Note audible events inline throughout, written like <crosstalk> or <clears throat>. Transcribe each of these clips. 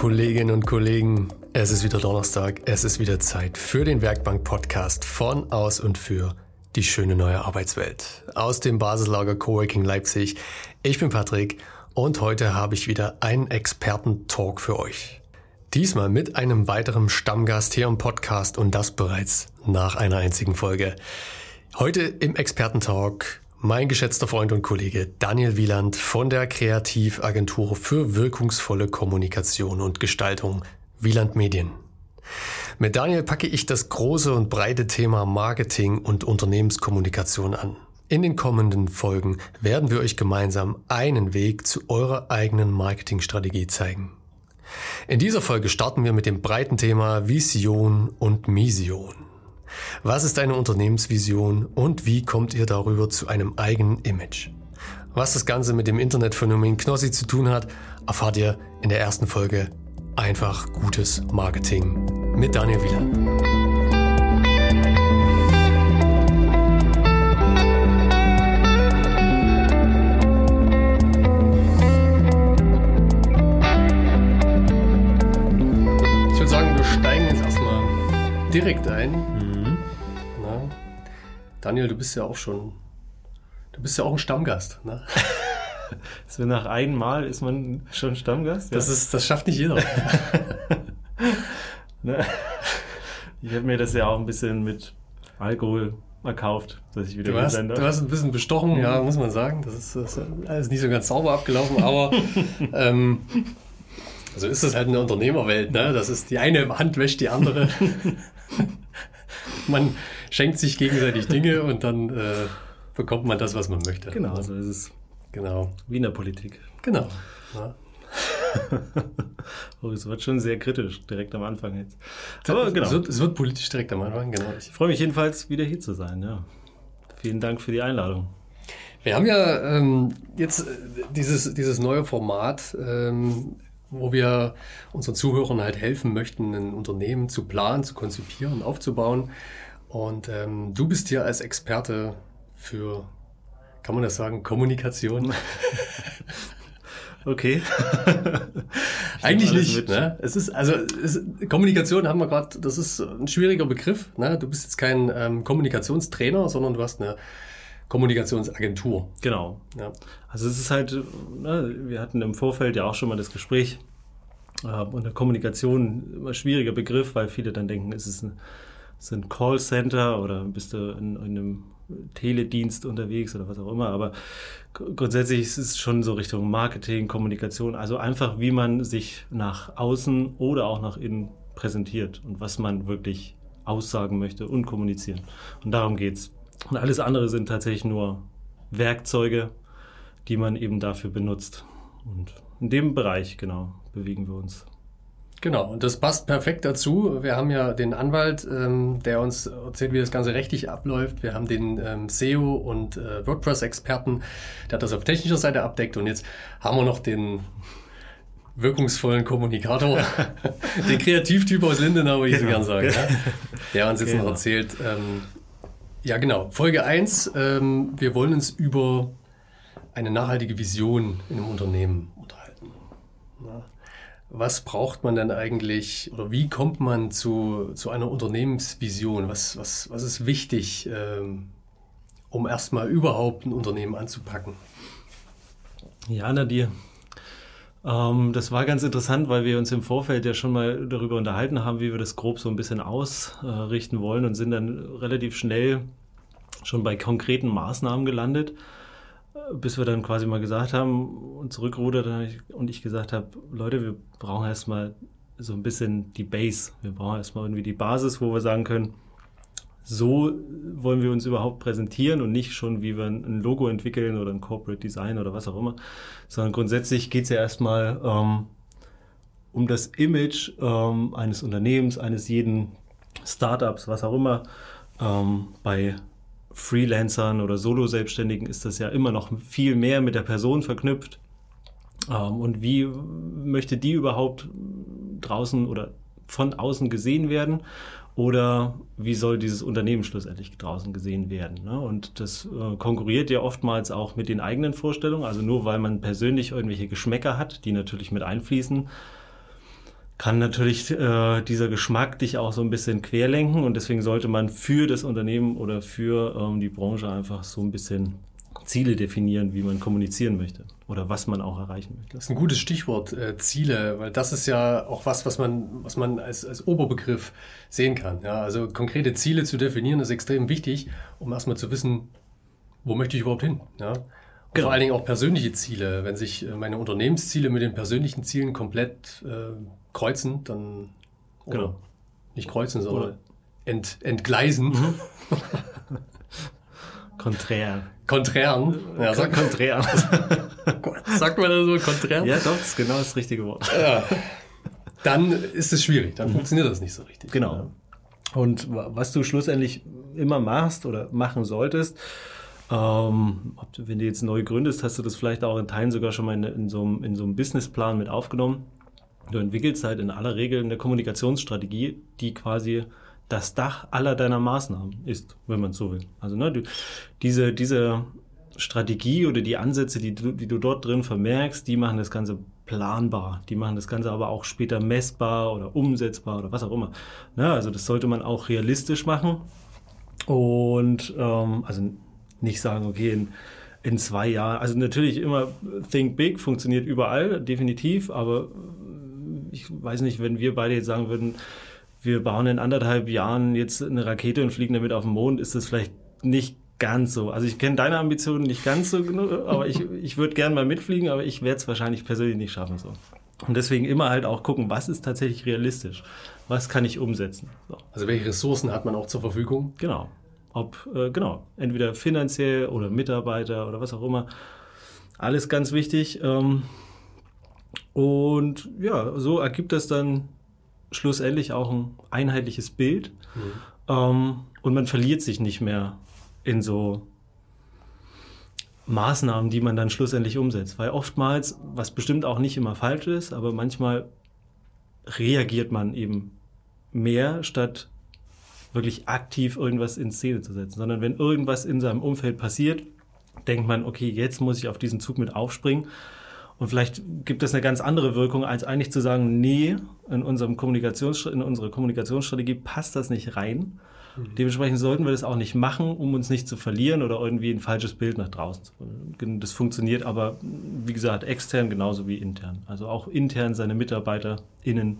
Kolleginnen und Kollegen, es ist wieder Donnerstag, es ist wieder Zeit für den Werkbank-Podcast von, aus und für die schöne neue Arbeitswelt. Aus dem Basislager Coworking Leipzig. Ich bin Patrick und heute habe ich wieder einen Experten-Talk für euch. Diesmal mit einem weiteren Stammgast hier im Podcast und das bereits nach einer einzigen Folge. Heute im Experten-Talk mein geschätzter Freund und Kollege Daniel Wieland von der Kreativagentur für wirkungsvolle Kommunikation und Gestaltung Wieland Medien. Mit Daniel packe ich das große und breite Thema Marketing und Unternehmenskommunikation an. In den kommenden Folgen werden wir euch gemeinsam einen Weg zu eurer eigenen Marketingstrategie zeigen. In dieser Folge starten wir mit dem breiten Thema Vision und Mission. Was ist eine Unternehmensvision und wie kommt ihr darüber zu einem eigenen Image? Was das Ganze mit dem Internetphänomen Knossi zu tun hat, erfahrt ihr in der ersten Folge Einfach gutes Marketing mit Daniel Wieland. Ich würde sagen, wir steigen jetzt erstmal direkt ein Daniel, du bist ja auch schon, du bist ja auch ein Stammgast. Ne? <laughs> so nach einem Mal ist man schon Stammgast? Ja? Das, ist, das schafft nicht jeder. <laughs> ne? Ich habe mir das ja auch ein bisschen mit Alkohol erkauft, dass ich wieder du hast, du hast ein bisschen bestochen, ja, muss man sagen. Das ist, das ist alles nicht so ganz sauber abgelaufen, aber <laughs> ähm, so ist es halt in der Unternehmerwelt. Ne? Das ist die eine Hand wäscht die andere. man, schenkt sich gegenseitig Dinge und dann äh, bekommt man das, was man möchte. Genau, so ist es. Genau. Wie in der Politik. Genau. Ja. <laughs> oh, es wird schon sehr kritisch, direkt am Anfang jetzt. Aber genau. Es wird, es wird politisch direkt am Anfang, genau. Ich freue mich jedenfalls, wieder hier zu sein, ja. Vielen Dank für die Einladung. Wir haben ja ähm, jetzt äh, dieses, dieses neue Format, ähm, wo wir unseren Zuhörern halt helfen möchten, ein Unternehmen zu planen, zu konzipieren, aufzubauen. Und ähm, du bist hier als Experte für, kann man das sagen, Kommunikation? <laughs> Okay. <laughs> Eigentlich nicht. Ne? Es ist, also es, Kommunikation haben wir gerade, das ist ein schwieriger Begriff. Ne? Du bist jetzt kein ähm, Kommunikationstrainer, sondern du hast eine Kommunikationsagentur. Genau. Ja. Also es ist halt, ne, wir hatten im Vorfeld ja auch schon mal das Gespräch. Äh, und eine Kommunikation immer schwieriger Begriff, weil viele dann denken, es ist ein sind Callcenter oder bist du in, in, einem Teledienst unterwegs oder was auch immer. Aber grundsätzlich ist es schon so Richtung Marketing, Kommunikation, also einfach, wie man sich nach außen oder auch nach innen präsentiert und was man wirklich aussagen möchte und kommunizieren. Und darum geht's. Und alles andere sind tatsächlich nur Werkzeuge, die man eben dafür benutzt. Und in dem Bereich, genau, bewegen wir uns. Genau, und das passt perfekt dazu. Wir haben ja den Anwalt, ähm, der uns erzählt, wie das Ganze rechtlich abläuft. Wir haben den ähm, SEO und äh, WordPress-Experten, der das auf technischer Seite abdeckt. Und jetzt haben wir noch den wirkungsvollen Kommunikator, <laughs> den Kreativtyp aus Lindenau, würde ich genau. so gern sagen, ja? der uns jetzt genau. noch erzählt. Ähm, ja, genau. Folge 1. Ähm, wir wollen uns über eine nachhaltige Vision in einem Unternehmen unterhalten. Ja was braucht man denn eigentlich oder wie kommt man zu, zu einer Unternehmensvision? Was, was, was ist wichtig, ähm, um erstmal überhaupt ein Unternehmen anzupacken? Ja, Nadir. Ähm, das war ganz interessant, weil wir uns im Vorfeld ja schon mal darüber unterhalten haben, wie wir das grob so ein bisschen ausrichten wollen und sind dann relativ schnell schon bei konkreten Maßnahmen gelandet bis wir dann quasi mal gesagt haben und zurückrudert und ich gesagt habe, Leute, wir brauchen erstmal so ein bisschen die Base. Wir brauchen erstmal irgendwie die Basis, wo wir sagen können, so wollen wir uns überhaupt präsentieren und nicht schon, wie wir ein Logo entwickeln oder ein Corporate Design oder was auch immer, sondern grundsätzlich geht es ja erstmal ähm, um das Image ähm, eines Unternehmens, eines jeden Startups, was auch immer, ähm, bei Freelancern oder Solo-Selbstständigen ist das ja immer noch viel mehr mit der Person verknüpft. Ähm, und wie möchte die überhaupt draußen oder von außen gesehen werden? Oder wie soll dieses Unternehmen schlussendlich draußen gesehen werden? Ne? Und das äh, konkurriert ja oftmals auch mit den eigenen Vorstellungen. Also nur weil man persönlich irgendwelche Geschmäcker hat, die natürlich mit einfließen, kann natürlich äh, dieser Geschmack dich auch so ein bisschen querlenken und deswegen sollte man für das Unternehmen oder für ähm, die Branche einfach so ein bisschen Ziele definieren, wie man kommunizieren möchte oder was man auch erreichen möchte. Das ist ein gutes Stichwort, äh, Ziele, weil das ist ja auch was, was man, was man als, als Oberbegriff sehen kann. Ja, also konkrete Ziele zu definieren ist extrem wichtig, um erstmal zu wissen, wo möchte ich überhaupt hin. Ja? Genau. Vor allen Dingen auch persönliche Ziele. Wenn sich äh, meine Unternehmensziele mit den persönlichen Zielen komplett äh, kreuzen, dann genau. nicht kreuzen, sondern ent, entgleisen. Mhm. <laughs> Konträr. Konträren. Ja, sag, Konträr. <laughs> sagt man da so konträr? Ja, doch, das ist genau das richtige Wort. Ja. Dann ist es schwierig, dann mhm. funktioniert das nicht so richtig. Genau. Und was du schlussendlich immer machst oder machen solltest, ähm, wenn du jetzt neu gründest, hast du das vielleicht auch in Teilen sogar schon mal in, in, so, einem, in so einem Businessplan mit aufgenommen. Du entwickelst halt in aller Regel eine Kommunikationsstrategie, die quasi das Dach aller deiner Maßnahmen ist, wenn man so will. Also ne, du, diese, diese Strategie oder die Ansätze, die du, die du dort drin vermerkst, die machen das Ganze planbar. Die machen das Ganze aber auch später messbar oder umsetzbar oder was auch immer. Ne, also das sollte man auch realistisch machen. Und ähm, also nicht sagen, okay, in, in zwei Jahren, also natürlich immer Think Big funktioniert überall, definitiv, aber ich weiß nicht, wenn wir beide jetzt sagen würden, wir bauen in anderthalb Jahren jetzt eine Rakete und fliegen damit auf den Mond, ist das vielleicht nicht ganz so. Also ich kenne deine Ambitionen nicht ganz so genug, aber ich, <laughs> ich würde gerne mal mitfliegen, aber ich werde es wahrscheinlich persönlich nicht schaffen so. Und deswegen immer halt auch gucken, was ist tatsächlich realistisch? Was kann ich umsetzen? So. Also welche Ressourcen hat man auch zur Verfügung? Genau. Ob, äh, genau, entweder finanziell oder Mitarbeiter oder was auch immer. Alles ganz wichtig. Ähm, und ja, so ergibt das dann schlussendlich auch ein einheitliches Bild. Mhm. Ähm, und man verliert sich nicht mehr in so Maßnahmen, die man dann schlussendlich umsetzt. Weil oftmals, was bestimmt auch nicht immer falsch ist, aber manchmal reagiert man eben mehr, statt wirklich aktiv irgendwas in Szene zu setzen, sondern wenn irgendwas in seinem Umfeld passiert, denkt man, okay, jetzt muss ich auf diesen Zug mit aufspringen. Und vielleicht gibt es eine ganz andere Wirkung, als eigentlich zu sagen, nee, in, unserem Kommunikations in unsere Kommunikationsstrategie passt das nicht rein. Mhm. Dementsprechend sollten wir das auch nicht machen, um uns nicht zu verlieren oder irgendwie ein falsches Bild nach draußen zu bringen. Das funktioniert aber, wie gesagt, extern genauso wie intern. Also auch intern seine MitarbeiterInnen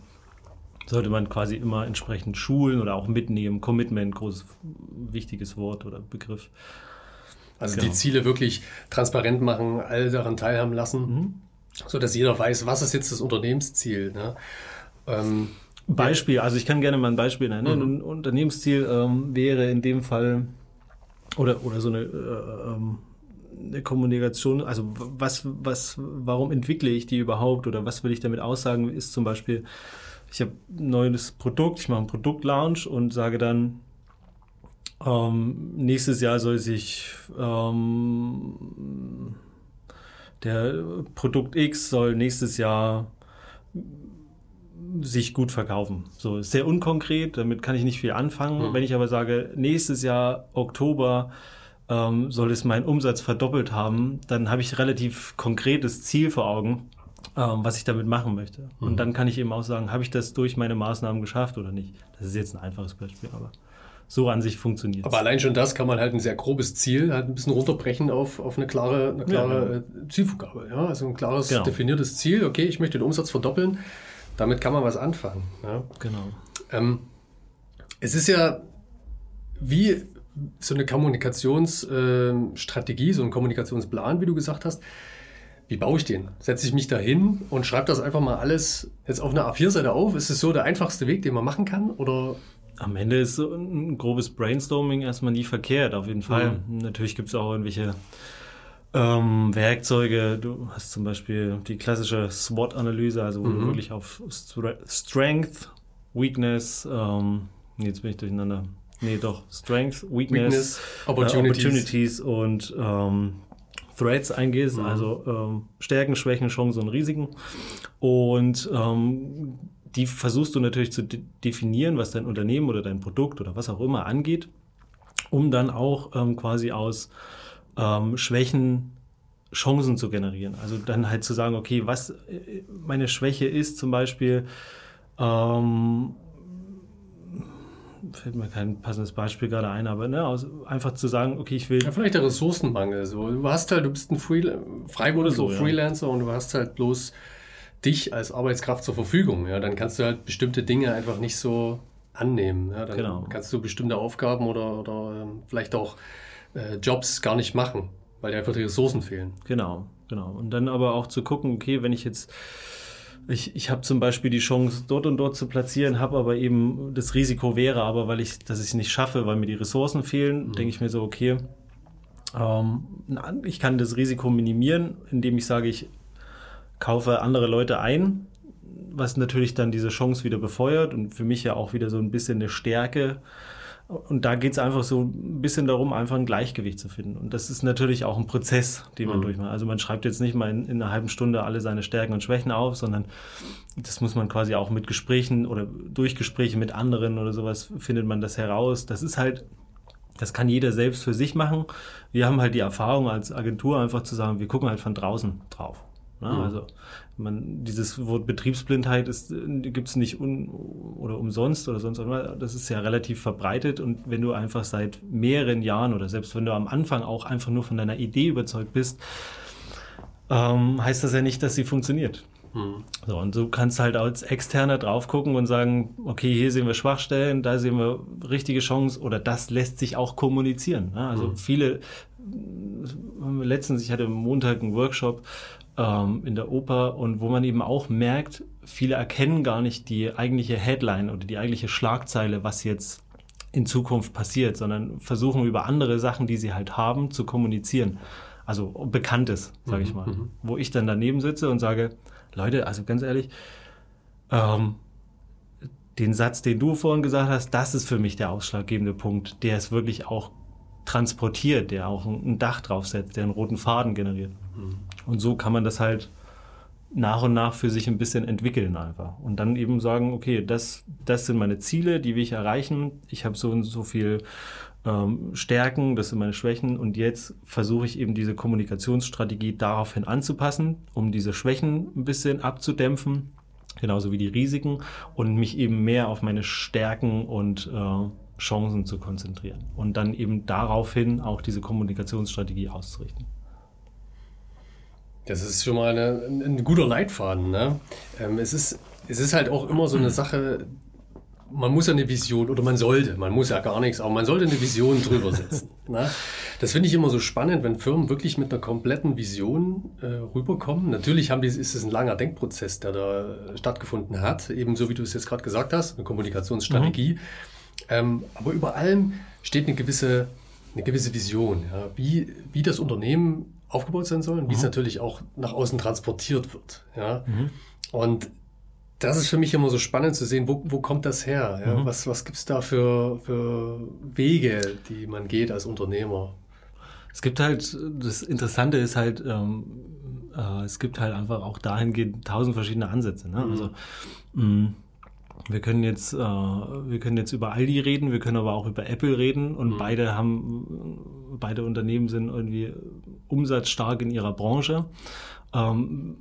sollte man quasi immer entsprechend schulen oder auch mitnehmen. Commitment, großes, wichtiges Wort oder Begriff. Also genau. die Ziele wirklich transparent machen, alle daran teilhaben lassen. Mhm so dass jeder weiß, was ist jetzt das Unternehmensziel. Ne? Ähm, Beispiel, also ich kann gerne mal ein Beispiel nennen. Mhm. Ein Unternehmensziel ähm, wäre in dem Fall oder, oder so eine, äh, ähm, eine Kommunikation, also was, was, warum entwickle ich die überhaupt oder was will ich damit aussagen, ist zum Beispiel, ich habe ein neues Produkt, ich mache einen Produktlaunch und sage dann, ähm, nächstes Jahr soll sich ähm, der Produkt X soll nächstes Jahr sich gut verkaufen. So ist sehr unkonkret, damit kann ich nicht viel anfangen. Mhm. Wenn ich aber sage, nächstes Jahr Oktober ähm, soll es meinen Umsatz verdoppelt haben, dann habe ich relativ konkretes Ziel vor Augen, was ich damit machen möchte. Mhm. Und dann kann ich eben auch sagen, habe ich das durch meine Maßnahmen geschafft oder nicht. Das ist jetzt ein einfaches Beispiel, aber so an sich funktioniert. Aber allein schon das kann man halt ein sehr grobes Ziel halt ein bisschen runterbrechen auf, auf eine klare, eine klare ja, ja. Zielvorgabe. Ja? Also ein klares, genau. definiertes Ziel. Okay, ich möchte den Umsatz verdoppeln. Damit kann man was anfangen. Ja? Genau. Ähm, es ist ja wie so eine Kommunikationsstrategie, äh, so ein Kommunikationsplan, wie du gesagt hast. Wie baue ich den? Setze ich mich da hin und schreibe das einfach mal alles jetzt auf einer A4-Seite auf? Ist es so der einfachste Weg, den man machen kann? Oder am Ende ist so ein grobes Brainstorming erstmal nie verkehrt, auf jeden Fall. Mhm. Natürlich gibt es auch irgendwelche ähm, Werkzeuge. Du hast zum Beispiel die klassische SWOT-Analyse, also wo mhm. du wirklich auf Strength, Weakness, ähm, jetzt bin ich durcheinander. Nee, doch, Strength, Weakness, Weakness Opportunities. Äh, Opportunities. und ähm, Threats eingehst, mhm. also ähm, Stärken, Schwächen, Chancen und Risiken. Und ähm, die versuchst du natürlich zu de definieren, was dein Unternehmen oder dein Produkt oder was auch immer angeht, um dann auch ähm, quasi aus ähm, Schwächen Chancen zu generieren. Also dann halt zu sagen, okay, was äh, meine Schwäche ist zum Beispiel, Ähm, fällt mir kein passendes Beispiel gerade ein, aber ne, aus, einfach zu sagen, okay, ich will. Ja, vielleicht der Ressourcenmangel. So. Du hast halt, du bist ein Free, Freiberufler, so, Freelancer ja. und du hast halt bloß dich als Arbeitskraft zur Verfügung. Ja, dann kannst du halt bestimmte Dinge einfach nicht so annehmen. Ja, dann genau. kannst du bestimmte Aufgaben oder, oder ähm, vielleicht auch äh, Jobs gar nicht machen, weil dir einfach die Ressourcen fehlen. Genau, genau. Und dann aber auch zu gucken, okay, wenn ich jetzt ich, ich habe zum Beispiel die Chance, dort und dort zu platzieren, habe aber eben das Risiko wäre, aber weil ich, dass ich es nicht schaffe, weil mir die Ressourcen fehlen, mhm. denke ich mir so, okay, ähm, ich kann das Risiko minimieren, indem ich sage, ich kaufe andere Leute ein, was natürlich dann diese Chance wieder befeuert und für mich ja auch wieder so ein bisschen eine Stärke und da geht es einfach so ein bisschen darum, einfach ein Gleichgewicht zu finden. Und das ist natürlich auch ein Prozess, den man mhm. durchmacht. Also man schreibt jetzt nicht mal in, in, einer halben Stunde alle seine Stärken und Schwächen auf, sondern das muss man quasi auch mit Gesprächen oder durch Gespräche mit anderen oder sowas findet man das heraus. Das ist halt, das kann jeder selbst für sich machen. Wir haben halt die Erfahrung als Agentur einfach zu sagen, wir gucken halt von draußen drauf. Ne? Mhm. Also man, dieses Wort Betriebsblindheit gibt es nicht un, oder umsonst oder sonst was. Das ist ja relativ verbreitet und wenn du einfach seit mehreren Jahren oder selbst wenn du am Anfang auch einfach nur von deiner Idee überzeugt bist, ähm, heißt das ja nicht, dass sie funktioniert. Mhm. So, und du kannst halt als Externer drauf gucken und sagen, okay, hier sehen wir Schwachstellen, da sehen wir richtige Chancen oder das lässt sich auch kommunizieren. Ne? Also mhm. viele, letztens, ich hatte am Montag einen Workshop ähm, in der Oper und wo man eben auch merkt, viele erkennen gar nicht die eigentliche Headline oder die eigentliche Schlagzeile, was jetzt in Zukunft passiert, sondern versuchen über andere Sachen, die sie halt haben, zu kommunizieren. Also Bekanntes, sage ich mhm, mal. Mhm. Wo ich dann daneben sitze und sage, Leute, also ganz ehrlich, ähm, den Satz, den du vorhin gesagt hast, das ist für mich der ausschlaggebende Punkt, der es wirklich auch transportiert, der auch ein Dach draufsetzt, der einen roten Faden generiert. Mhm. Und so kann man das halt nach und nach für sich ein bisschen entwickeln einfach. Und dann eben sagen, okay, das, das sind meine Ziele, die will ich erreichen. Ich habe so und so viel ähm, Stärken, das sind meine Schwächen. Und jetzt versuche ich eben diese Kommunikationsstrategie daraufhin anzupassen, um diese Schwächen ein bisschen abzudämpfen, genauso wie die Risiken und mich eben mehr auf meine Stärken und äh, Chancen zu konzentrieren. Und dann eben daraufhin auch diese Kommunikationsstrategie auszurichten. Das ist schon mal eine, ein, guter Leitfaden. Ne? Ähm, es, ist, es ist halt auch immer so eine Sache, man muss ja eine Vision, oder man sollte, man muss ja gar nichts, aber man sollte eine Vision drüber setzen. <laughs> ne? Das finde ich immer so spannend, wenn Firmen wirklich mit einer kompletten Vision äh, rüberkommen. Natürlich haben die, ist es ein langer Denkprozess, der da stattgefunden hat, ebenso wie du es jetzt gerade gesagt hast, eine Kommunikationsstrategie. Mhm. Ähm, aber über allem steht eine gewisse, eine gewisse Vision, ja? wie, wie das Unternehmen aufgebaut sein soll und mhm. wie es natürlich auch nach außen transportiert wird. Ja? Mhm. Und das ist für mich immer so spannend zu sehen, wo, wo kommt das her? Ja? Mhm. Was, was gibt es da für, für Wege, die man geht als Unternehmer? Es gibt halt, das Interessante ist halt, ähm, äh, es gibt halt einfach auch dahingehend tausend verschiedene Ansätze. Ne? Mhm. Also mh, mm, wir können jetzt, äh, wir können jetzt über Aldi reden, wir können aber auch über Apple reden und mhm. beide haben, beide Unternehmen sind irgendwie umsatzstark in ihrer Branche, ähm,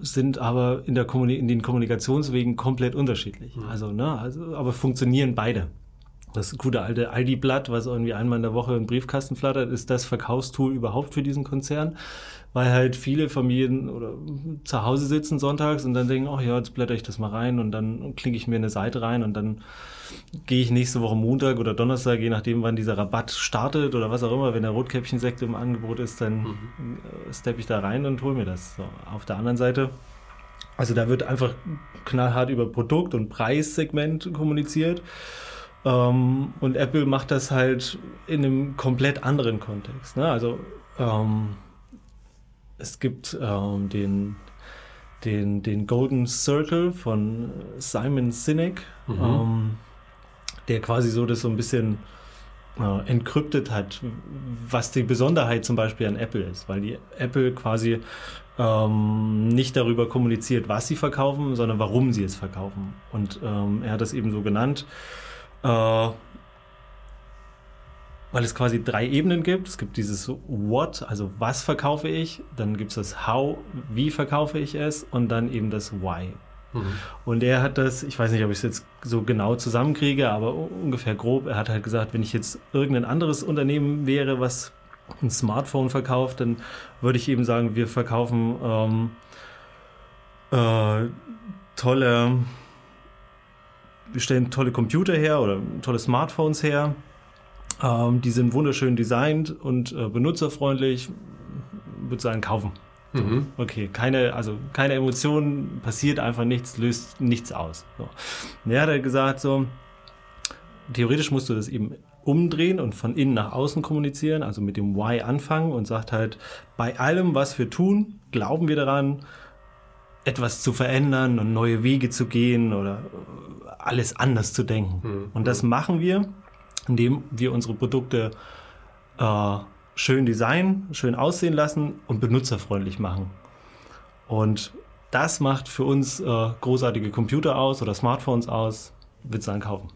sind aber in, der Kommuni in den Kommunikationswegen komplett unterschiedlich. Mhm. Also, ne, also, aber funktionieren beide. Das gute alte Aldi-Blatt, was irgendwie einmal in der Woche im Briefkasten flattert, ist das Verkaufstool überhaupt für diesen Konzern weil halt viele Familien oder zu Hause sitzen sonntags und dann denken, ach ja, jetzt blätter ich das mal rein und dann klicke ich mir eine Seite rein und dann gehe ich nächste Woche Montag oder Donnerstag, je nachdem, wann dieser Rabatt startet oder was auch immer, wenn der Rotkäppchensekt im Angebot ist, dann mhm. Äh, steppe ich da rein und hole mir das. So, auf der anderen Seite, also da wird einfach knallhart über Produkt- und Preissegment kommuniziert. Ähm, und Apple macht das halt in einem komplett anderen Kontext. Ne? Also ähm, es gibt ähm, den, den, den Golden Circle von Simon Sinek, mhm. ähm, der quasi so das so ein bisschen äh, entkryptet hat, was die Besonderheit zum Beispiel an Apple ist, weil die Apple quasi ähm, nicht darüber kommuniziert, was sie verkaufen, sondern warum sie es verkaufen. Und ähm, er hat das eben so genannt. Äh, weil es quasi drei Ebenen gibt. Es gibt dieses What, also was verkaufe ich, dann gibt es das How, wie verkaufe ich es und dann eben das Why. Mhm. Und er hat das, ich weiß nicht, ob ich es jetzt so genau zusammenkriege, aber ungefähr grob, er hat halt gesagt, wenn ich jetzt irgendein anderes Unternehmen wäre, was ein Smartphone verkauft, dann würde ich eben sagen, wir verkaufen ähm, äh, tolle, wir stellen tolle Computer her oder tolle Smartphones her. Ähm, die sind wunderschön designt und äh, benutzerfreundlich. Würde sagen, kaufen. Mhm. Okay, keine, also keine Emotionen, passiert einfach nichts, löst nichts aus. So. Er hat halt gesagt, so, theoretisch musst du das eben umdrehen und von innen nach außen kommunizieren, also mit dem Why anfangen und sagt halt, bei allem, was wir tun, glauben wir daran, etwas zu verändern und neue Wege zu gehen oder alles anders zu denken. Mhm. Und das machen wir, indem wir unsere Produkte äh, schön designen, schön aussehen lassen und benutzerfreundlich machen. Und das macht für uns äh, großartige Computer aus oder Smartphones aus, willst du dann kaufen.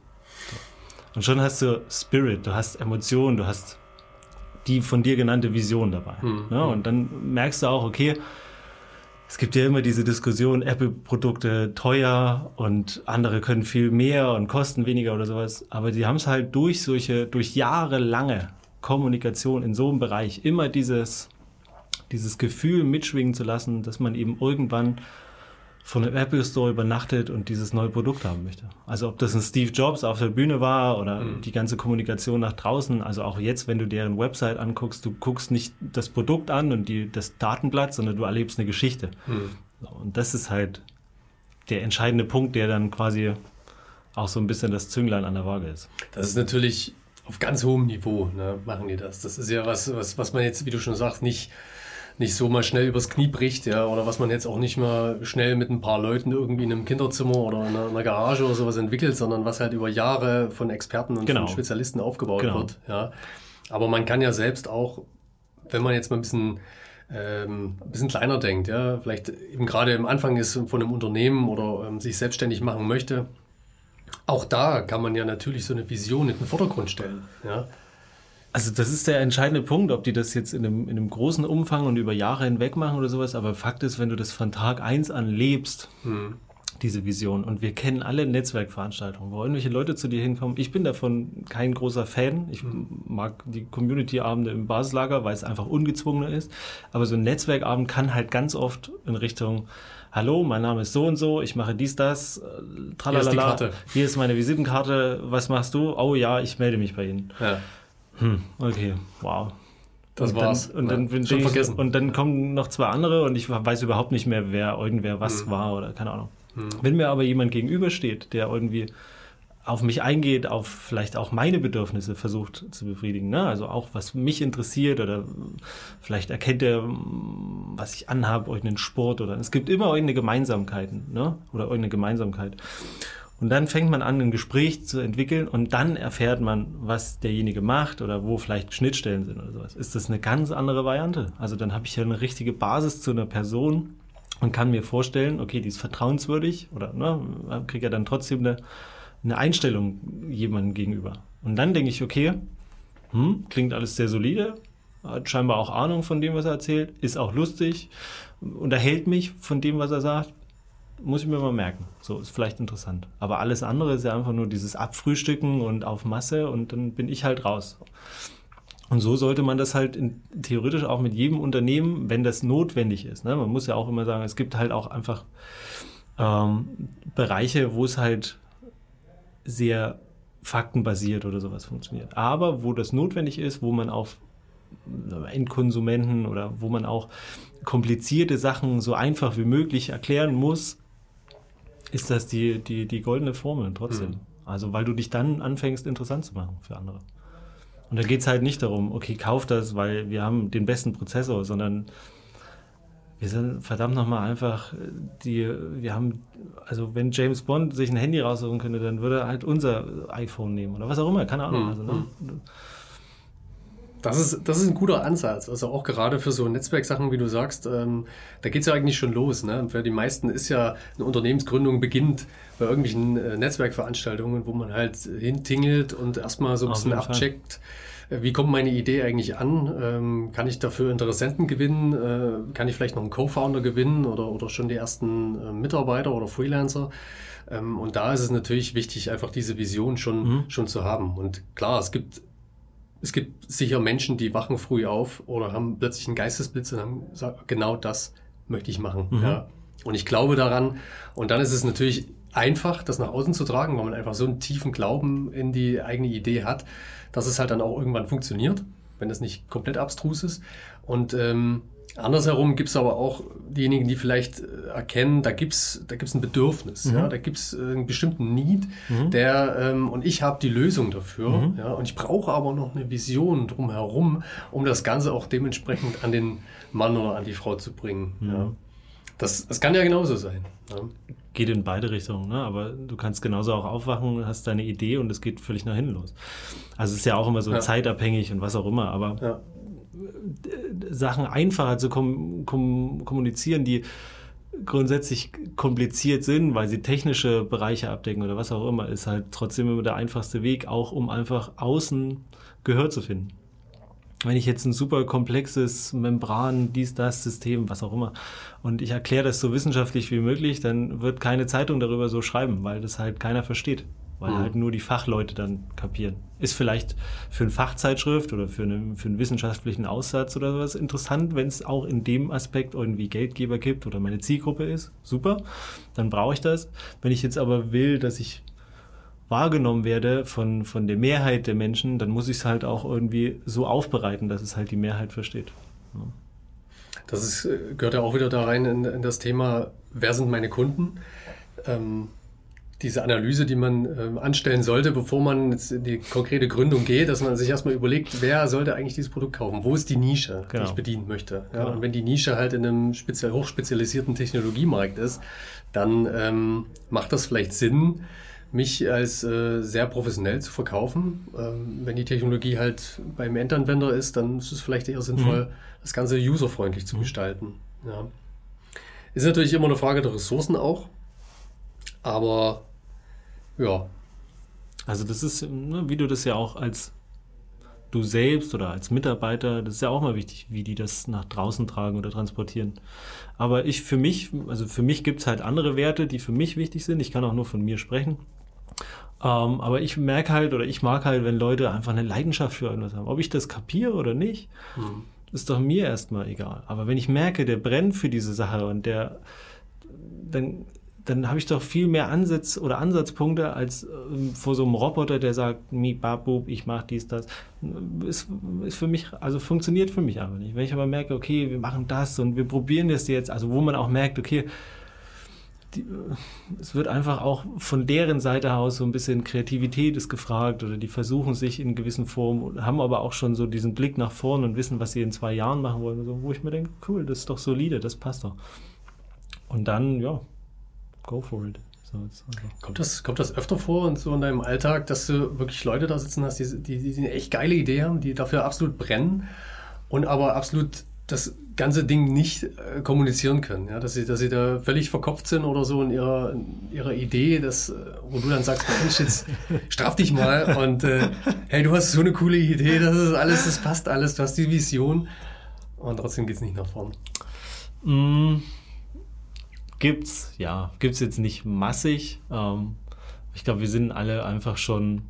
Und schon hast du Spirit, du hast Emotionen, du hast die von dir genannte Vision dabei. Mhm. Ja, und dann merkst du auch, okay, es gibt ja immer diese Diskussion, Apple-Produkte teuer und andere können viel mehr und kosten weniger oder sowas. Aber die haben es halt durch solche, durch jahrelange Kommunikation in so einem Bereich immer dieses, dieses Gefühl mitschwingen zu lassen, dass man eben irgendwann von dem Apple Store übernachtet und dieses neue Produkt haben möchte. Also ob das ein Steve Jobs auf der Bühne war oder mhm. die ganze Kommunikation nach draußen, also auch jetzt, wenn du deren Website anguckst, du guckst nicht das Produkt an und die, das Datenblatt, sondern du erlebst eine Geschichte. Mhm. Und das ist halt der entscheidende Punkt, der dann quasi auch so ein bisschen das Zünglein an der Waage ist. Das ist natürlich auf ganz hohem Niveau, ne, machen die das. Das ist ja was, was, was man jetzt, wie du schon sagst, nicht nicht so mal schnell übers Knie bricht, ja, oder was man jetzt auch nicht mal schnell mit ein paar Leuten irgendwie in einem Kinderzimmer oder in einer, in einer Garage oder sowas entwickelt, sondern was halt über Jahre von Experten und genau. von Spezialisten aufgebaut genau. wird, ja. Aber man kann ja selbst auch, wenn man jetzt mal ein bisschen ähm, ein bisschen kleiner denkt, ja, vielleicht eben gerade am Anfang ist von einem Unternehmen oder ähm, sich selbstständig machen möchte, auch da kann man ja natürlich so eine Vision in den Vordergrund stellen, ja. Also das ist der entscheidende Punkt, ob die das jetzt in einem, in einem großen Umfang und über Jahre hinweg machen oder sowas. Aber Fakt ist, wenn du das von Tag eins an lebst, hm. diese Vision, und wir kennen alle Netzwerkveranstaltungen, wo irgendwelche Leute zu dir hinkommen. Ich bin davon kein großer Fan. Ich hm. mag die Community-Abende im Basislager, weil es einfach ungezwungener ist. Aber so ein Netzwerkabend kann halt ganz oft in Richtung hallo, mein Name ist so und so, ich mache dies, das, äh, tralalala, hier ist, hier ist meine Visitenkarte, was machst du? Oh ja, ich melde mich bei Ihnen. Ja. Hm, okay, wow. Das und war's. Dann, und, dann ja, schon ich, vergessen. und dann kommen noch zwei andere und ich weiß überhaupt nicht mehr, wer irgendwer was hm. war oder keine Ahnung. Hm. Wenn mir aber jemand gegenübersteht, der irgendwie auf mich eingeht, auf vielleicht auch meine Bedürfnisse versucht zu befriedigen, ne? also auch was mich interessiert oder vielleicht erkennt er, was ich anhabe, irgendeinen Sport oder es gibt immer irgendeine Gemeinsamkeiten ne? oder irgendeine Gemeinsamkeit. Und dann fängt man an, ein Gespräch zu entwickeln und dann erfährt man, was derjenige macht oder wo vielleicht Schnittstellen sind oder sowas. Ist das eine ganz andere Variante? Also dann habe ich ja eine richtige Basis zu einer Person und kann mir vorstellen, okay, die ist vertrauenswürdig oder ne, kriege ja dann trotzdem eine, eine Einstellung jemandem gegenüber. Und dann denke ich, okay, hm, klingt alles sehr solide, hat scheinbar auch Ahnung von dem, was er erzählt, ist auch lustig, unterhält mich von dem, was er sagt muss ich mir mal merken. So, ist vielleicht interessant. Aber alles andere ist ja einfach nur dieses Abfrühstücken und auf Masse und dann bin ich halt raus. Und so sollte man das halt in, theoretisch auch mit jedem Unternehmen, wenn das notwendig ist. Ne? Man muss ja auch immer sagen, es gibt halt auch einfach ähm, Bereiche, wo es halt sehr faktenbasiert oder sowas funktioniert. Aber wo das notwendig ist, wo man auf Endkonsumenten oder wo man auch komplizierte Sachen so einfach wie möglich erklären muss, ist das die, die, die goldene Formel trotzdem. Mhm. Also weil du dich dann anfängst, interessant zu machen für andere. Und da geht es halt nicht darum, okay, kauf das, weil wir haben den besten Prozessor, sondern wir sind verdammt nochmal einfach die, wir haben, also wenn James Bond sich ein Handy raussuchen könnte, dann würde er halt unser iPhone nehmen oder was auch immer, keine Ahnung. Mhm. Also, ne? Das ist, das ist ein guter Ansatz. Also auch gerade für so Netzwerksachen, wie du sagst, ähm, da geht's ja eigentlich schon los. Ne? Für die meisten ist ja eine Unternehmensgründung beginnt bei irgendwelchen äh, Netzwerkveranstaltungen, wo man halt hintingelt und erstmal so ein bisschen abcheckt, wie kommt meine Idee eigentlich an? Ähm, kann ich dafür Interessenten gewinnen? Äh, kann ich vielleicht noch einen Co-Founder gewinnen oder, oder schon die ersten äh, Mitarbeiter oder Freelancer? Ähm, und da ist es natürlich wichtig, einfach diese Vision schon, mhm. schon zu haben. Und klar, es gibt, es gibt sicher Menschen, die wachen früh auf oder haben plötzlich einen Geistesblitz und haben gesagt, genau das möchte ich machen. Mhm. Ja. Und ich glaube daran. Und dann ist es natürlich einfach, das nach außen zu tragen, weil man einfach so einen tiefen Glauben in die eigene Idee hat, dass es halt dann auch irgendwann funktioniert, wenn das nicht komplett abstrus ist. Und ähm, andersherum gibt es aber auch diejenigen, die vielleicht äh, erkennen, da gibt's da gibt's ein Bedürfnis, mhm. ja, da gibt's äh, einen bestimmten Need, mhm. der ähm, und ich habe die Lösung dafür, mhm. ja, und ich brauche aber noch eine Vision drumherum, um das Ganze auch dementsprechend an den Mann oder an die Frau zu bringen. Ja. Mhm. Das, das kann ja genauso sein. Ja geht in beide Richtungen, ne? aber du kannst genauso auch aufwachen, hast deine Idee und es geht völlig nach hinten los. Also es ist ja auch immer so ja. zeitabhängig und was auch immer, aber ja. Sachen einfacher zu kom kom kommunizieren, die grundsätzlich kompliziert sind, weil sie technische Bereiche abdecken oder was auch immer, ist halt trotzdem immer der einfachste Weg, auch um einfach außen Gehör zu finden wenn ich jetzt ein super komplexes Membran, dies, das System, was auch immer, und ich erkläre das so wissenschaftlich wie möglich, dann wird keine Zeitung darüber so schreiben, weil das halt keiner versteht. Weil mhm. halt nur die Fachleute dann kapieren. Ist vielleicht für eine Fachzeitschrift oder für, eine, für einen wissenschaftlichen Aussatz oder sowas interessant, wenn es auch in dem Aspekt irgendwie Geldgeber gibt oder meine Zielgruppe ist. Super, dann brauche ich das. Wenn ich jetzt aber will, dass ich wahrgenommen werde von, von der Mehrheit der Menschen, dann muss ich es halt auch irgendwie so aufbereiten, dass es halt die Mehrheit versteht. Ja. Das ist, äh, gehört ja auch wieder da rein in, in das Thema, wer sind meine Kunden? Ähm, diese Analyse, die man ähm, anstellen sollte, bevor man jetzt in die konkrete Gründung geht, dass man sich erstmal überlegt, wer sollte eigentlich dieses Produkt kaufen? Wo ist die Nische, genau. die ich bedienen möchte? Ja, genau. Und wenn die Nische halt in einem speziell hochspezialisierten Technologiemarkt ist, dann ähm, macht das vielleicht Sinn, mich als äh, sehr professionell zu verkaufen. Ähm, wenn die Technologie halt beim Endanwender ist, dann ist es vielleicht eher sinnvoll, mhm. das Ganze userfreundlich zu mhm. gestalten. Ja. Ist natürlich immer eine Frage der Ressourcen auch, aber ja. Also das ist, ne, wie du das ja auch als du selbst oder als Mitarbeiter, das ist ja auch mal wichtig, wie die das nach draußen tragen oder transportieren. Aber ich für mich, also für mich gibt es halt andere Werte, die für mich wichtig sind. Ich kann auch nur von mir sprechen. Ähm, aber ich merke halt oder ich mag halt, wenn Leute einfach eine Leidenschaft für irgendwas haben. Ob ich das kapiere oder nicht, mhm. ist doch mir erstmal egal. Aber wenn ich merke, der brennt für diese Sache und der, dann, dann habe ich doch viel mehr Ansatz oder Ansatzpunkte als äh, vor so einem Roboter, der sagt, mi babub, ich mache dies, das. Ist, ist für mich, also funktioniert für mich aber nicht. Wenn ich aber merke, okay, wir machen das und wir probieren das jetzt, also wo man auch merkt, okay, die, es wird einfach auch von deren Seite aus so ein bisschen Kreativität ist gefragt oder die versuchen sich in gewissen Formen, haben aber auch schon so diesen Blick nach vorn und wissen, was sie in zwei Jahren machen wollen, so, wo ich mir denke, cool, das ist doch solide, das passt doch. Und dann, ja, go for it. So, kommt, das, kommt das öfter vor und so in deinem Alltag, dass du wirklich Leute da sitzen hast, die, die, die eine echt geile Idee haben, die dafür absolut brennen und aber absolut das ganze Ding nicht äh, kommunizieren können. Ja? Dass, sie, dass sie da völlig verkopft sind oder so in ihrer, in ihrer Idee, dass, äh, wo du dann sagst, Mensch, jetzt <laughs> straff dich mal und äh, hey, du hast so eine coole Idee, das ist alles, das passt alles, du hast die Vision und trotzdem geht es nicht nach vorn. Mm, gibt's, ja, gibt's jetzt nicht massig. Ähm, ich glaube, wir sind alle einfach schon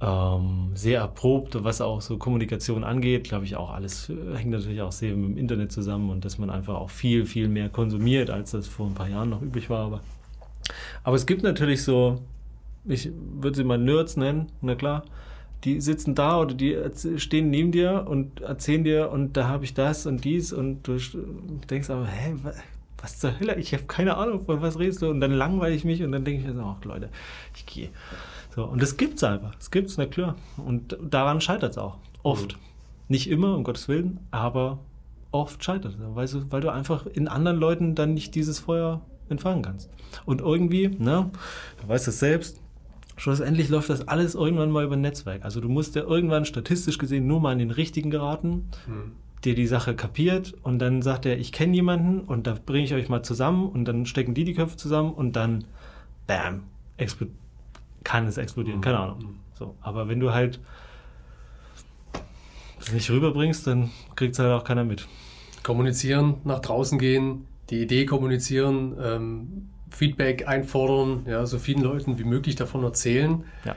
ähm, sehr erprobt, was auch so Kommunikation angeht. Glaube ich auch alles hängt natürlich auch sehr mit dem Internet zusammen und dass man einfach auch viel, viel mehr konsumiert, als das vor ein paar Jahren noch üblich war. Aber, aber es gibt natürlich so, ich würde sie mal Nerds nennen, na klar. Die sitzen da oder die stehen neben dir und erzählen dir und da habe ich das und dies und du denkst aber, hä, was zur Hölle? Ich habe keine Ahnung, von was redest du? Und dann langweile ich mich und dann denke ich mir so, ach Leute, ich gehe. So, und das gibt's einfach. Das gibt's, na klar. Und daran scheitert es auch. Oft. Mhm. Nicht immer, um Gottes Willen, aber oft scheitert es. Weil, du, weil du einfach in anderen Leuten dann nicht dieses Feuer entfangen kannst. Und irgendwie, ne, du weißt es selbst, schlussendlich läuft das alles irgendwann mal über ein Netzwerk. Also du musst ja irgendwann statistisch gesehen nur mal an den richtigen geraten, mhm. Der die Sache kapiert und dann sagt er, ich kenne jemanden und da bringe ich euch mal zusammen und dann stecken die die Köpfe zusammen und dann, bam, kann es explodieren, keine Ahnung. So, aber wenn du halt das nicht rüberbringst, dann kriegt es halt auch keiner mit. Kommunizieren, nach draußen gehen, die Idee kommunizieren, ähm, Feedback einfordern, ja, so vielen Leuten wie möglich davon erzählen. Ja.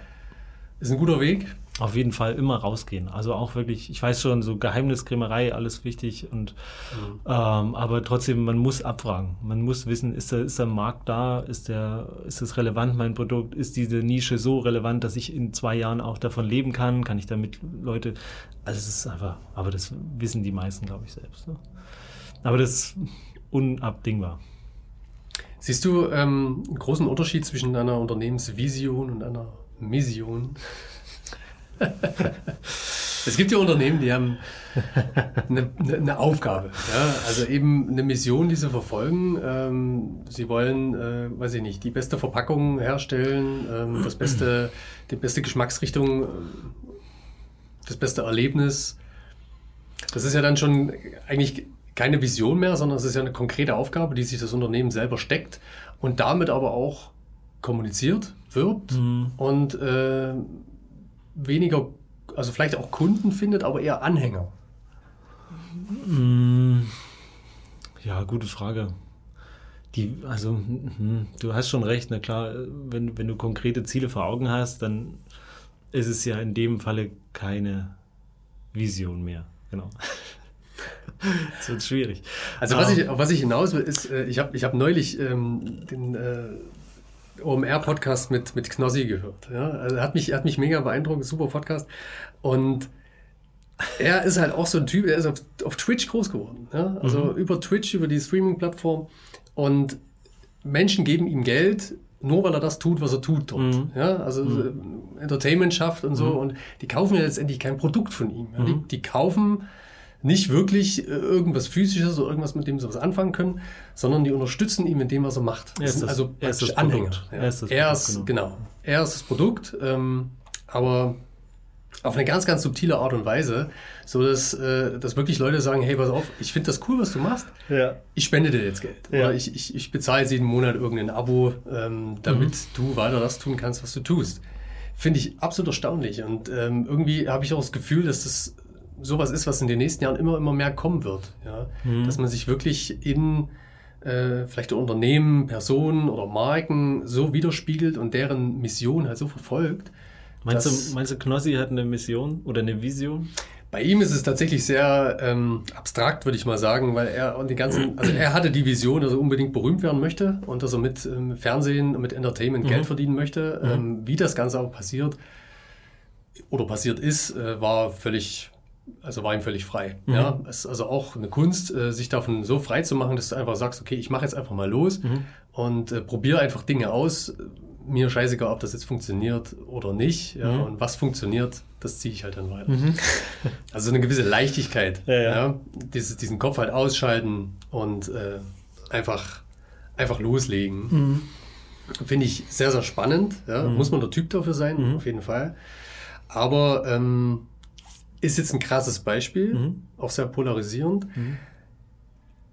Ist ein guter Weg. Auf jeden Fall immer rausgehen. Also auch wirklich, ich weiß schon, so Geheimniskrämerei, alles wichtig und mhm. ähm, aber trotzdem, man muss abfragen. Man muss wissen, ist der, ist der Markt da, ist der, ist es relevant, mein Produkt, ist diese Nische so relevant, dass ich in zwei Jahren auch davon leben kann? Kann ich damit Leute. Also es ist einfach, aber das wissen die meisten, glaube ich, selbst. Ne? Aber das ist unabdingbar. Siehst du ähm, einen großen Unterschied zwischen einer Unternehmensvision und einer Mission? <laughs> es gibt ja Unternehmen, die haben eine, eine Aufgabe. Ja? Also eben eine Mission, die sie verfolgen. Ähm, sie wollen, äh, weiß ich nicht, die beste Verpackung herstellen, ähm, das beste, die beste Geschmacksrichtung, das beste Erlebnis. Das ist ja dann schon eigentlich keine Vision mehr, sondern es ist ja eine konkrete Aufgabe, die sich das Unternehmen selber steckt und damit aber auch kommuniziert, wirbt mhm. und äh, weniger, also vielleicht auch Kunden findet, aber eher Anhänger? Mm, ja, gute Frage. Die, also, hm, du hast schon recht, na klar, wenn, wenn du konkrete Ziele vor Augen hast, dann ist es ja in dem Falle keine Vision mehr. Genau. <laughs> das wird schwierig. Also, was, um, ich, auf was ich hinaus will, ist, äh, ich habe ich hab neulich ähm, den äh, OMR-Podcast mit, mit Knossi gehört. Ja? Also hat, mich, hat mich mega beeindruckt, super Podcast. Und er ist halt auch so ein Typ, er ist auf, auf Twitch groß geworden. Ja? Also mhm. über Twitch, über die Streaming-Plattform. Und Menschen geben ihm Geld, nur weil er das tut, was er tut dort. Mhm. Ja? Also mhm. Entertainment schafft und so. Mhm. Und die kaufen ja letztendlich kein Produkt von ihm. Ja? Die, mhm. die kaufen nicht wirklich äh, irgendwas Physisches oder irgendwas, mit dem sie was anfangen können, sondern die unterstützen ihn mit dem, was er macht. Er ist das, also er ist das Anhänger. Ja. Er ist, das er ist genau. genau. Er ist das Produkt, ähm, aber auf eine ganz, ganz subtile Art und Weise, so dass, äh, dass wirklich Leute sagen, hey, pass auf, ich finde das cool, was du machst. Ja. Ich spende dir jetzt Geld. Ja. Oder ich, ich, ich bezahle jeden Monat irgendein Abo, ähm, damit mhm. du weiter das tun kannst, was du tust. Finde ich absolut erstaunlich. Und ähm, irgendwie habe ich auch das Gefühl, dass das sowas ist, was in den nächsten Jahren immer, immer mehr kommen wird. Ja? Mhm. Dass man sich wirklich in äh, vielleicht Unternehmen, Personen oder Marken so widerspiegelt und deren Mission halt so verfolgt. Meinst, du, meinst du, Knossi hat eine Mission oder eine Vision? Bei ihm ist es tatsächlich sehr ähm, abstrakt, würde ich mal sagen, weil er und die ganzen, also er hatte die Vision, dass er unbedingt berühmt werden möchte und dass er mit ähm, Fernsehen und mit Entertainment mhm. Geld verdienen möchte. Mhm. Ähm, wie das Ganze auch passiert oder passiert ist, äh, war völlig also war ihm völlig frei. Mhm. Ja, es ist also auch eine Kunst, äh, sich davon so frei zu machen, dass du einfach sagst, okay, ich mache jetzt einfach mal los mhm. und äh, probiere einfach Dinge aus. Mir scheißegal, ob das jetzt funktioniert oder nicht. Ja, mhm. Und was funktioniert, das ziehe ich halt dann weiter. Mhm. <laughs> Also eine gewisse Leichtigkeit. Ja, ja. ja dieses, diesen Kopf halt ausschalten und äh, einfach, einfach loslegen. Mhm. Finde ich sehr, sehr spannend. Ja. Mhm. Muss man der Typ dafür sein, auf jeden Fall. Aber ähm, ist jetzt ein krasses Beispiel, mhm. auch sehr polarisierend. Mhm.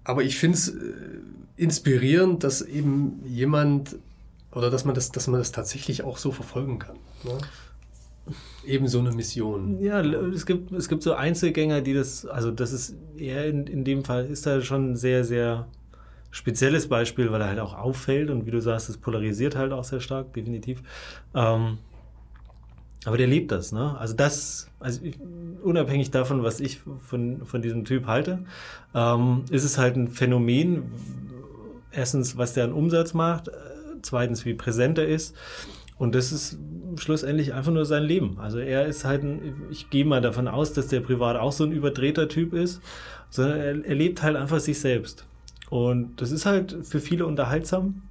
Aber ich finde es äh, inspirierend, dass eben jemand oder dass man das, dass man das tatsächlich auch so verfolgen kann. Ne? Eben so eine Mission. Ja, es gibt, es gibt so Einzelgänger, die das, also das ist eher in, in dem Fall ist da schon ein sehr, sehr spezielles Beispiel, weil er halt auch auffällt und wie du sagst, es polarisiert halt auch sehr stark, definitiv. Ähm, aber der liebt das, ne? Also das, also ich, unabhängig davon, was ich von, von diesem Typ halte, ähm, ist es halt ein Phänomen. Erstens, was der an Umsatz macht, äh, zweitens, wie präsent er ist. Und das ist schlussendlich einfach nur sein Leben. Also er ist halt ein, ich gehe mal davon aus, dass der privat auch so ein überdrehter Typ ist, sondern er, er lebt halt einfach sich selbst. Und das ist halt für viele unterhaltsam,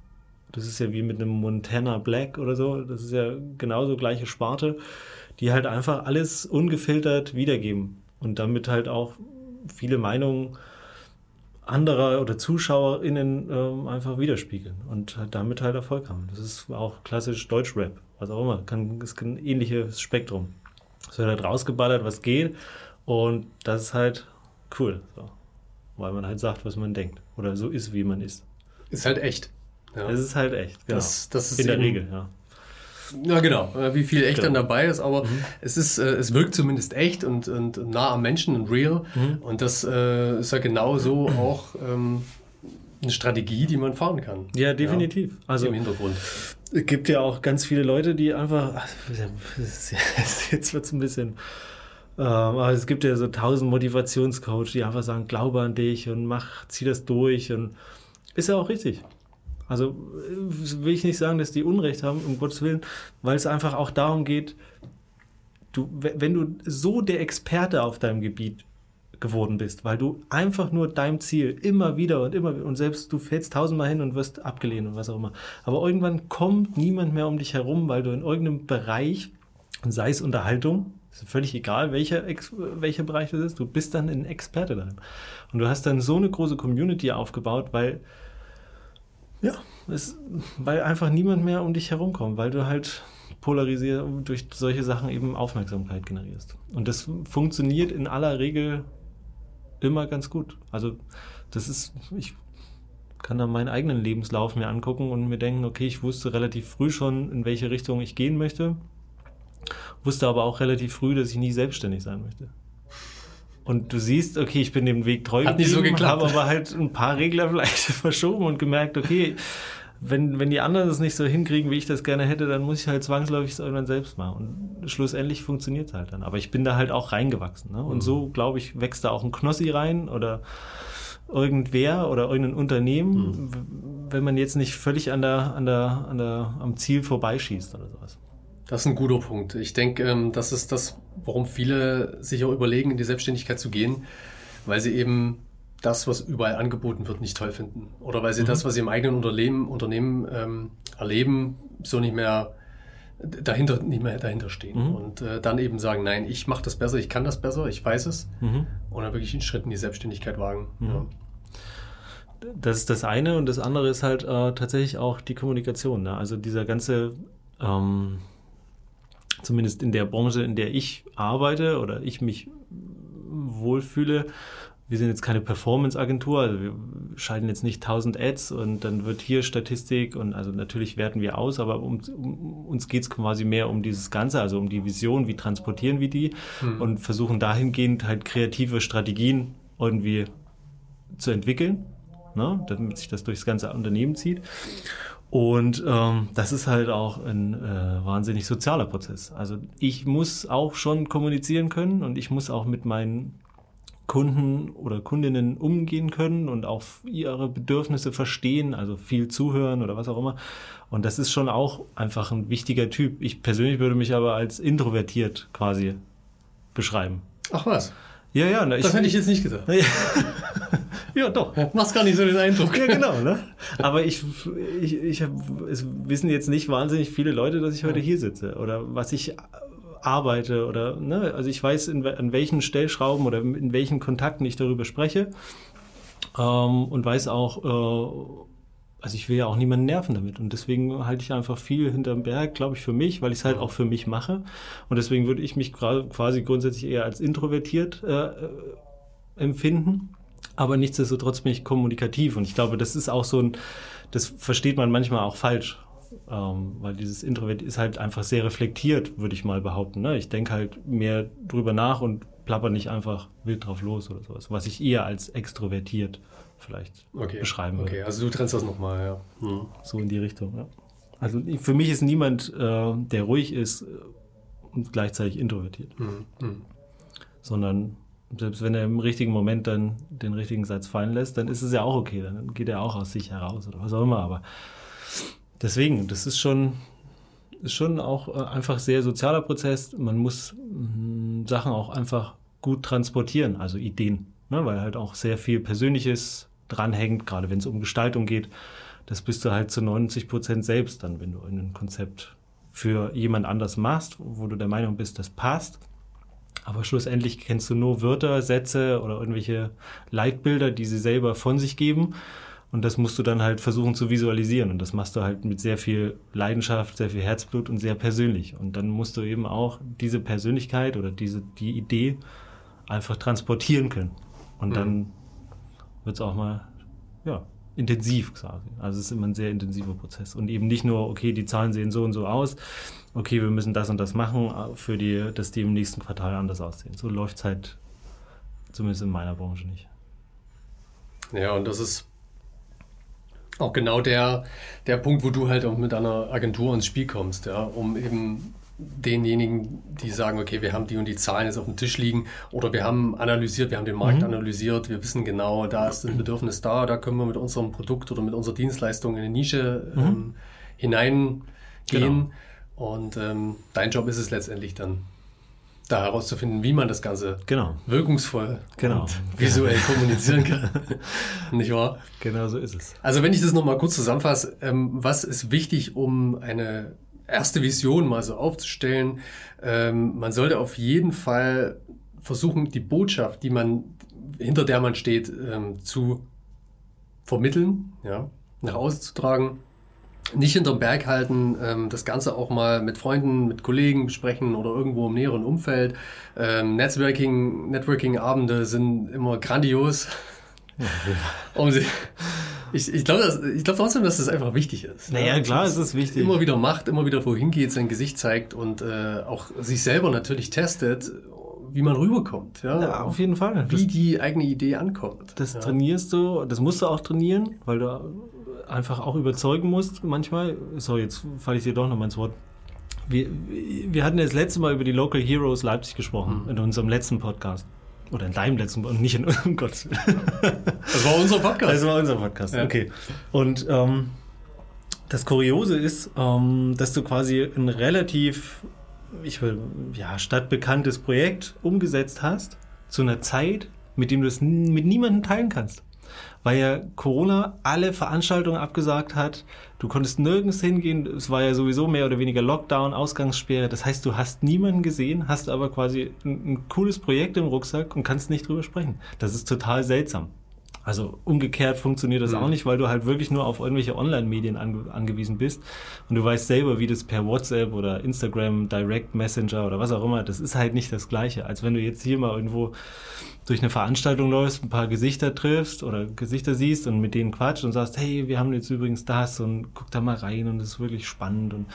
das ist ja wie mit einem Montana Black oder so. Das ist ja genauso gleiche Sparte, die halt einfach alles ungefiltert wiedergeben und damit halt auch viele Meinungen anderer oder ZuschauerInnen ähm, einfach widerspiegeln und damit halt Erfolg haben. Das ist auch klassisch Deutschrap, was auch immer. Kann, ist ein ähnliches Spektrum. Es wird halt rausgeballert, was geht und das ist halt cool. So. Weil man halt sagt, was man denkt oder so ist, wie man ist. Ist halt echt. Ja. Es ist halt echt, genau. Das, das ist In der Regel, ja. Ja, genau, äh, wie viel echt genau. dann dabei ist, aber mhm. es ist, äh, es wirkt zumindest echt und, und nah am Menschen und real. Mhm. Und das äh, ist ja genau so <clears throat> auch ähm, eine Strategie, die man fahren kann. Ja, definitiv. Ja, also im Hintergrund. Es gibt ja auch ganz viele Leute, die einfach, <laughs> jetzt wird es ein bisschen, ähm, aber es gibt ja so tausend Motivationscoach, die einfach sagen, glaube an dich und mach, zieh das durch und ist ja auch richtig. Also will ich nicht sagen, dass die Unrecht haben, um Gottes Willen, weil es einfach auch darum geht, du, wenn du so der Experte auf deinem Gebiet geworden bist, weil du einfach nur deinem Ziel immer wieder und immer und selbst du fällst tausendmal hin und wirst abgelehnt und was auch immer. Aber irgendwann kommt niemand mehr um dich herum, weil du in irgendeinem Bereich, sei es Unterhaltung, ist völlig egal, welcher, welcher Bereich das ist, du bist dann ein Experte darin. Und du hast dann so eine große Community aufgebaut, weil ja, es, weil einfach niemand mehr um dich herumkommt, weil du halt polarisiert durch solche Sachen eben Aufmerksamkeit generierst. Und das funktioniert in aller Regel immer ganz gut. Also das ist, ich kann da meinen eigenen Lebenslauf mir angucken und mir denken, okay, ich wusste relativ früh schon, in welche Richtung ich gehen möchte, wusste aber auch relativ früh, dass ich nie selbstständig sein möchte. Und du siehst, okay, ich bin dem Weg treu Hat nicht so geklappt. habe aber halt ein paar Regler vielleicht <laughs> verschoben und gemerkt, okay, wenn, wenn die anderen das nicht so hinkriegen, wie ich das gerne hätte, dann muss ich halt zwangsläufig es irgendwann selbst machen. Und schlussendlich funktioniert es halt dann. Aber ich bin da halt auch reingewachsen. Ne? Und mhm. so, glaube ich, wächst da auch ein Knossi rein oder irgendwer oder irgendein Unternehmen, mhm. wenn man jetzt nicht völlig an der, an der, an der, am Ziel vorbeischießt oder sowas. Das ist ein guter Punkt. Ich denke, ähm, das ist das, warum viele sich auch überlegen, in die Selbstständigkeit zu gehen, weil sie eben das, was überall angeboten wird, nicht toll finden. Oder weil sie mhm. das, was sie im eigenen Unternehmen, Unternehmen ähm, erleben, so nicht mehr dahinter nicht mehr dahinter stehen mhm. und äh, dann eben sagen, nein, ich mache das besser, ich kann das besser, ich weiß es mhm. und dann wirklich einen Schritt in die Selbstständigkeit wagen. Mhm. Ja. Das ist das eine und das andere ist halt äh, tatsächlich auch die Kommunikation. Ne? Also dieser ganze, ähm, zumindest in der Branche, in der ich arbeite oder ich mich wohlfühle, wir sind jetzt keine Performance-Agentur, also wir schalten jetzt nicht 1000 Ads und dann wird hier Statistik und also natürlich werten wir aus, aber um, um uns geht's quasi mehr um dieses Ganze, also um die Vision, wie transportieren wir die mhm. und versuchen dahingehend halt kreative Strategien irgendwie zu entwickeln, ne, damit sich das durchs ganze Unternehmen zieht. Und ähm, das ist halt auch ein äh, wahnsinnig sozialer Prozess. Also ich muss auch schon kommunizieren können und ich muss auch mit meinen Kunden oder Kundinnen umgehen können und auch ihre Bedürfnisse verstehen, also viel zuhören oder was auch immer. Und das ist schon auch einfach ein wichtiger Typ. Ich persönlich würde mich aber als introvertiert quasi beschreiben. Ach was? Ja, ja. Na, das hätte ich jetzt nicht gesagt. <laughs> ja, doch. Machst gar nicht so den Eindruck. Ja, genau. Ne? <laughs> Aber ich, ich, ich hab, es wissen jetzt nicht wahnsinnig viele Leute, dass ich heute hier sitze oder was ich arbeite oder, ne, also ich weiß, in, an welchen Stellschrauben oder in welchen Kontakten ich darüber spreche ähm, und weiß auch, äh, also ich will ja auch niemanden nerven damit. Und deswegen halte ich einfach viel hinterm Berg, glaube ich, für mich, weil ich es halt auch für mich mache. Und deswegen würde ich mich quasi grundsätzlich eher als introvertiert äh, empfinden, aber nichtsdestotrotz bin ich kommunikativ. Und ich glaube, das ist auch so ein, das versteht man manchmal auch falsch. Ähm, weil dieses Introvert ist halt einfach sehr reflektiert, würde ich mal behaupten. Ne? Ich denke halt mehr drüber nach und plapper nicht einfach wild drauf los oder sowas, was ich eher als extrovertiert vielleicht okay. beschreiben würde. Okay, also du trennst das nochmal, ja. Hm. So in die Richtung, ja. Also für mich ist niemand, äh, der ruhig ist äh, und gleichzeitig introvertiert. Hm. Hm. Sondern selbst wenn er im richtigen Moment dann den richtigen Satz fallen lässt, dann ist es ja auch okay, dann geht er auch aus sich heraus oder was auch immer, aber deswegen, das ist schon, ist schon auch äh, einfach sehr sozialer Prozess. Man muss mh, Sachen auch einfach gut transportieren, also Ideen, ne? weil halt auch sehr viel Persönliches dranhängt, gerade wenn es um Gestaltung geht. Das bist du halt zu 90 Prozent selbst dann, wenn du ein Konzept für jemand anders machst, wo du der Meinung bist, das passt. Aber schlussendlich kennst du nur Wörter, Sätze oder irgendwelche Leitbilder, die sie selber von sich geben. Und das musst du dann halt versuchen zu visualisieren. Und das machst du halt mit sehr viel Leidenschaft, sehr viel Herzblut und sehr persönlich. Und dann musst du eben auch diese Persönlichkeit oder diese, die Idee einfach transportieren können. Und mhm. dann wird es auch mal, ja, intensiv quasi. Also es ist immer ein sehr intensiver Prozess. Und eben nicht nur, okay, die Zahlen sehen so und so aus, okay, wir müssen das und das machen, äh, für die, dass die im nächsten Quartal anders aussehen. So läuft es halt zumindest in meiner Branche nicht. Ja, und das ist auch genau der, der Punkt, wo du halt auch mit einer Agentur ins Spiel kommst, ja, um eben denjenigen, die sagen, okay, wir haben die und die Zahlen jetzt auf dem Tisch liegen oder wir haben analysiert, wir haben den Markt mhm. analysiert, wir wissen genau, da ist ein Bedürfnis da, da können wir mit unserem Produkt oder mit unserer Dienstleistung in eine Nische mhm. ähm, hineingehen. Genau. Und ähm, dein Job ist es letztendlich dann, da herauszufinden, wie man das Ganze genau. wirkungsvoll genau. und visuell kommunizieren kann. <laughs> Nicht wahr? Genau so ist es. Also wenn ich das nochmal kurz zusammenfasse, ähm, was ist wichtig, um eine erste Vision mal so aufzustellen? Ähm, man sollte auf jeden Fall versuchen, die Botschaft, die man, hinter der man steht, ähm, zu vermitteln, ja, nach außen zu tragen nicht hinterm Berg halten, ähm, das Ganze auch mal mit Freunden, mit Kollegen besprechen oder irgendwo im näheren Umfeld. Ähm, Networking, Networking-Abende sind immer grandios. um sie, ich ich glaube ich glaub trotzdem, dass das einfach wichtig ist. Naja, klar, es ist wichtig. Immer wieder macht, immer wieder wohin geht, sein Gesicht zeigt und äh, auch sich selber natürlich testet, wie man rüberkommt. Ja, ja auf jeden Fall. Wie das, die eigene Idee ankommt. Das ja. trainierst du, das musst du auch trainieren, weil du einfach auch überzeugen musst manchmal. So, jetzt falle ich dir doch noch mal ins Wort. Wir, wir hatten das letzte Mal über die Local Heroes Leipzig gesprochen, mhm. in unserem letzten Podcast. Oder in deinem letzten und nicht in oh Gott. Das war unser Podcast. Das war unser Podcast, ja. okay. Und ähm, das Kuriose ist, ähm, dass du quasi ein relativ, ich will, ja, stadtbekanntes Projekt umgesetzt hast, zu einer Zeit, mit dem du es mit niemandem teilen kannst weil ja Corona alle Veranstaltungen abgesagt hat. Du konntest nirgends hingehen. Es war ja sowieso mehr oder weniger Lockdown, Ausgangssperre. Das heißt, du hast niemanden gesehen, hast aber quasi ein, ein cooles Projekt im Rucksack und kannst nicht drüber sprechen. Das ist total seltsam. Also umgekehrt funktioniert das mhm. auch nicht, weil du halt wirklich nur auf irgendwelche Online-Medien ange angewiesen bist und du weißt selber, wie das per WhatsApp oder Instagram, Direct Messenger oder was auch immer, das ist halt nicht das Gleiche, als wenn du jetzt hier mal irgendwo durch eine Veranstaltung läufst, ein paar Gesichter triffst oder Gesichter siehst und mit denen quatscht und sagst, hey, wir haben jetzt übrigens das und guck da mal rein und es ist wirklich spannend und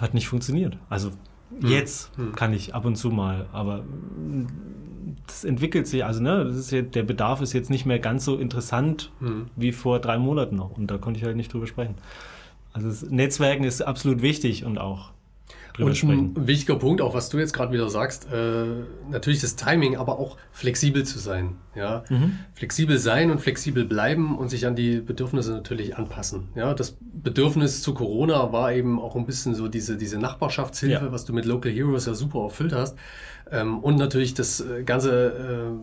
hat nicht funktioniert. Also. Jetzt hm. kann ich ab und zu mal, aber das entwickelt sich, also ne, das ist ja, der Bedarf ist jetzt nicht mehr ganz so interessant mhm. wie vor drei Monaten noch und da konnte ich halt nicht drüber sprechen. Also das Netzwerken ist absolut wichtig und auch drüber und sprechen. Ein wichtiger Punkt, auch was du jetzt gerade wieder sagst, äh, natürlich das Timing, aber auch flexibel zu sein. Ja? Mhm. Flexibel sein und flexibel bleiben und sich an die Bedürfnisse natürlich anpassen. Ja? Das Bedürfnis zu Corona war eben auch ein bisschen so diese, diese Nachbarschaftshilfe, ja. was du mit Local Heroes ja super erfüllt hast. Ähm, und natürlich das äh, Ganze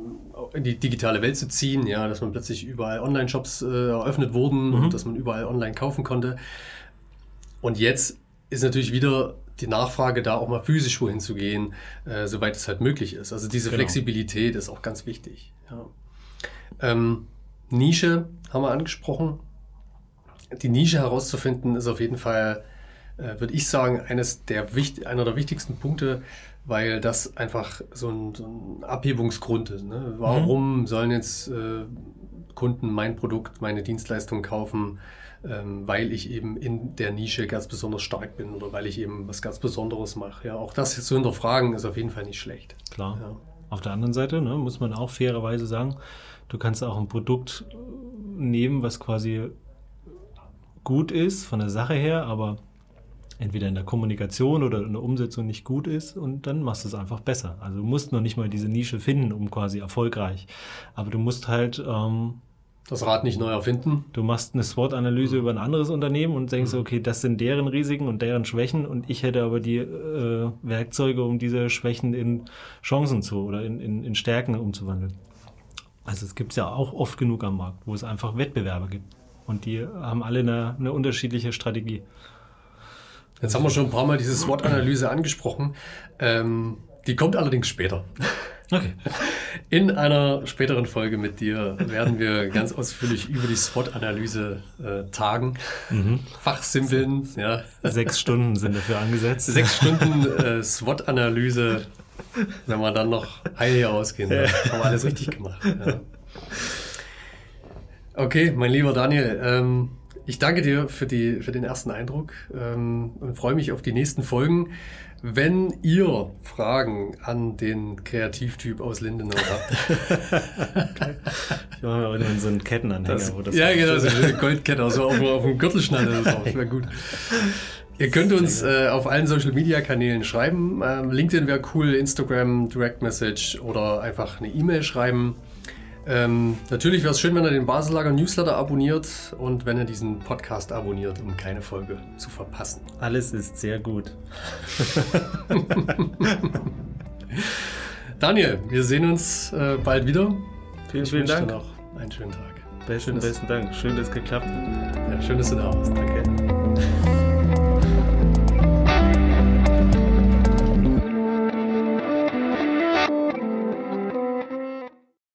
äh, in die digitale Welt zu ziehen, ja, dass man plötzlich überall Online-Shops äh, eröffnet wurden mhm. und dass man überall online kaufen konnte. Und jetzt ist natürlich wieder die Nachfrage, da auch mal physisch wohin zu gehen, äh, soweit es halt möglich ist. Also diese genau. Flexibilität ist auch ganz wichtig. Ja. Ähm, Nische haben wir angesprochen. Die Nische herauszufinden ist auf jeden Fall, äh, würde ich sagen, eines der, einer der wichtigsten Punkte, weil das einfach so ein, so ein Abhebungsgrund ist. Ne? Warum mhm. sollen jetzt äh, Kunden mein Produkt, meine Dienstleistung kaufen? Ähm, weil ich eben in der Nische ganz besonders stark bin oder weil ich eben was ganz Besonderes mache. Ja, auch das jetzt zu hinterfragen ist auf jeden Fall nicht schlecht. Klar. Ja. Auf der anderen Seite ne, muss man auch fairerweise sagen, du kannst auch ein Produkt nehmen, was quasi gut ist von der Sache her, aber entweder in der Kommunikation oder in der Umsetzung nicht gut ist und dann machst du es einfach besser. Also du musst noch nicht mal diese Nische finden, um quasi erfolgreich. Aber du musst halt ähm, das Rad nicht neu erfinden. Du machst eine SWOT-Analyse über ein anderes Unternehmen und denkst, mhm. okay, das sind deren Risiken und deren Schwächen und ich hätte aber die äh, Werkzeuge, um diese Schwächen in Chancen zu oder in, in, in Stärken umzuwandeln. Also es gibt es ja auch oft genug am Markt, wo es einfach Wettbewerber gibt. Und die haben alle eine, eine unterschiedliche Strategie. Jetzt haben wir schon ein paar Mal diese SWOT-Analyse angesprochen. Ähm, die kommt allerdings später. Okay. In einer späteren Folge mit dir werden wir ganz ausführlich über die SWOT-Analyse äh, tagen, mhm. fachsimpeln. Ja. Sechs Stunden sind dafür angesetzt. Sechs Stunden äh, SWOT-Analyse, wenn wir dann noch heil hier ausgehen. Ja. Haben wir alles richtig gemacht. Ja. Okay, mein lieber Daniel, ähm, ich danke dir für, die, für den ersten Eindruck ähm, und freue mich auf die nächsten Folgen. Wenn ihr Fragen an den Kreativtyp aus Lindenau habt. <laughs> okay. Ich mache mir immer so einen Kettenanhänger. Das, das ja, genau, so eine Goldkette, so auf, auf dem Gürtelschnalle. Das wäre gut. Ihr könnt uns äh, auf allen Social Media Kanälen schreiben. Ähm, LinkedIn wäre cool, Instagram, Direct Message oder einfach eine E-Mail schreiben. Ähm, natürlich wäre es schön, wenn ihr den Basellager Newsletter abonniert und wenn ihr diesen Podcast abonniert, um keine Folge zu verpassen. Alles ist sehr gut. <laughs> Daniel, wir sehen uns äh, bald wieder. Vielen, vielen Dank. noch einen schönen Tag. Besten, besten Dank. Schön, dass es geklappt hat. Ja, schön, dass du da warst. Danke.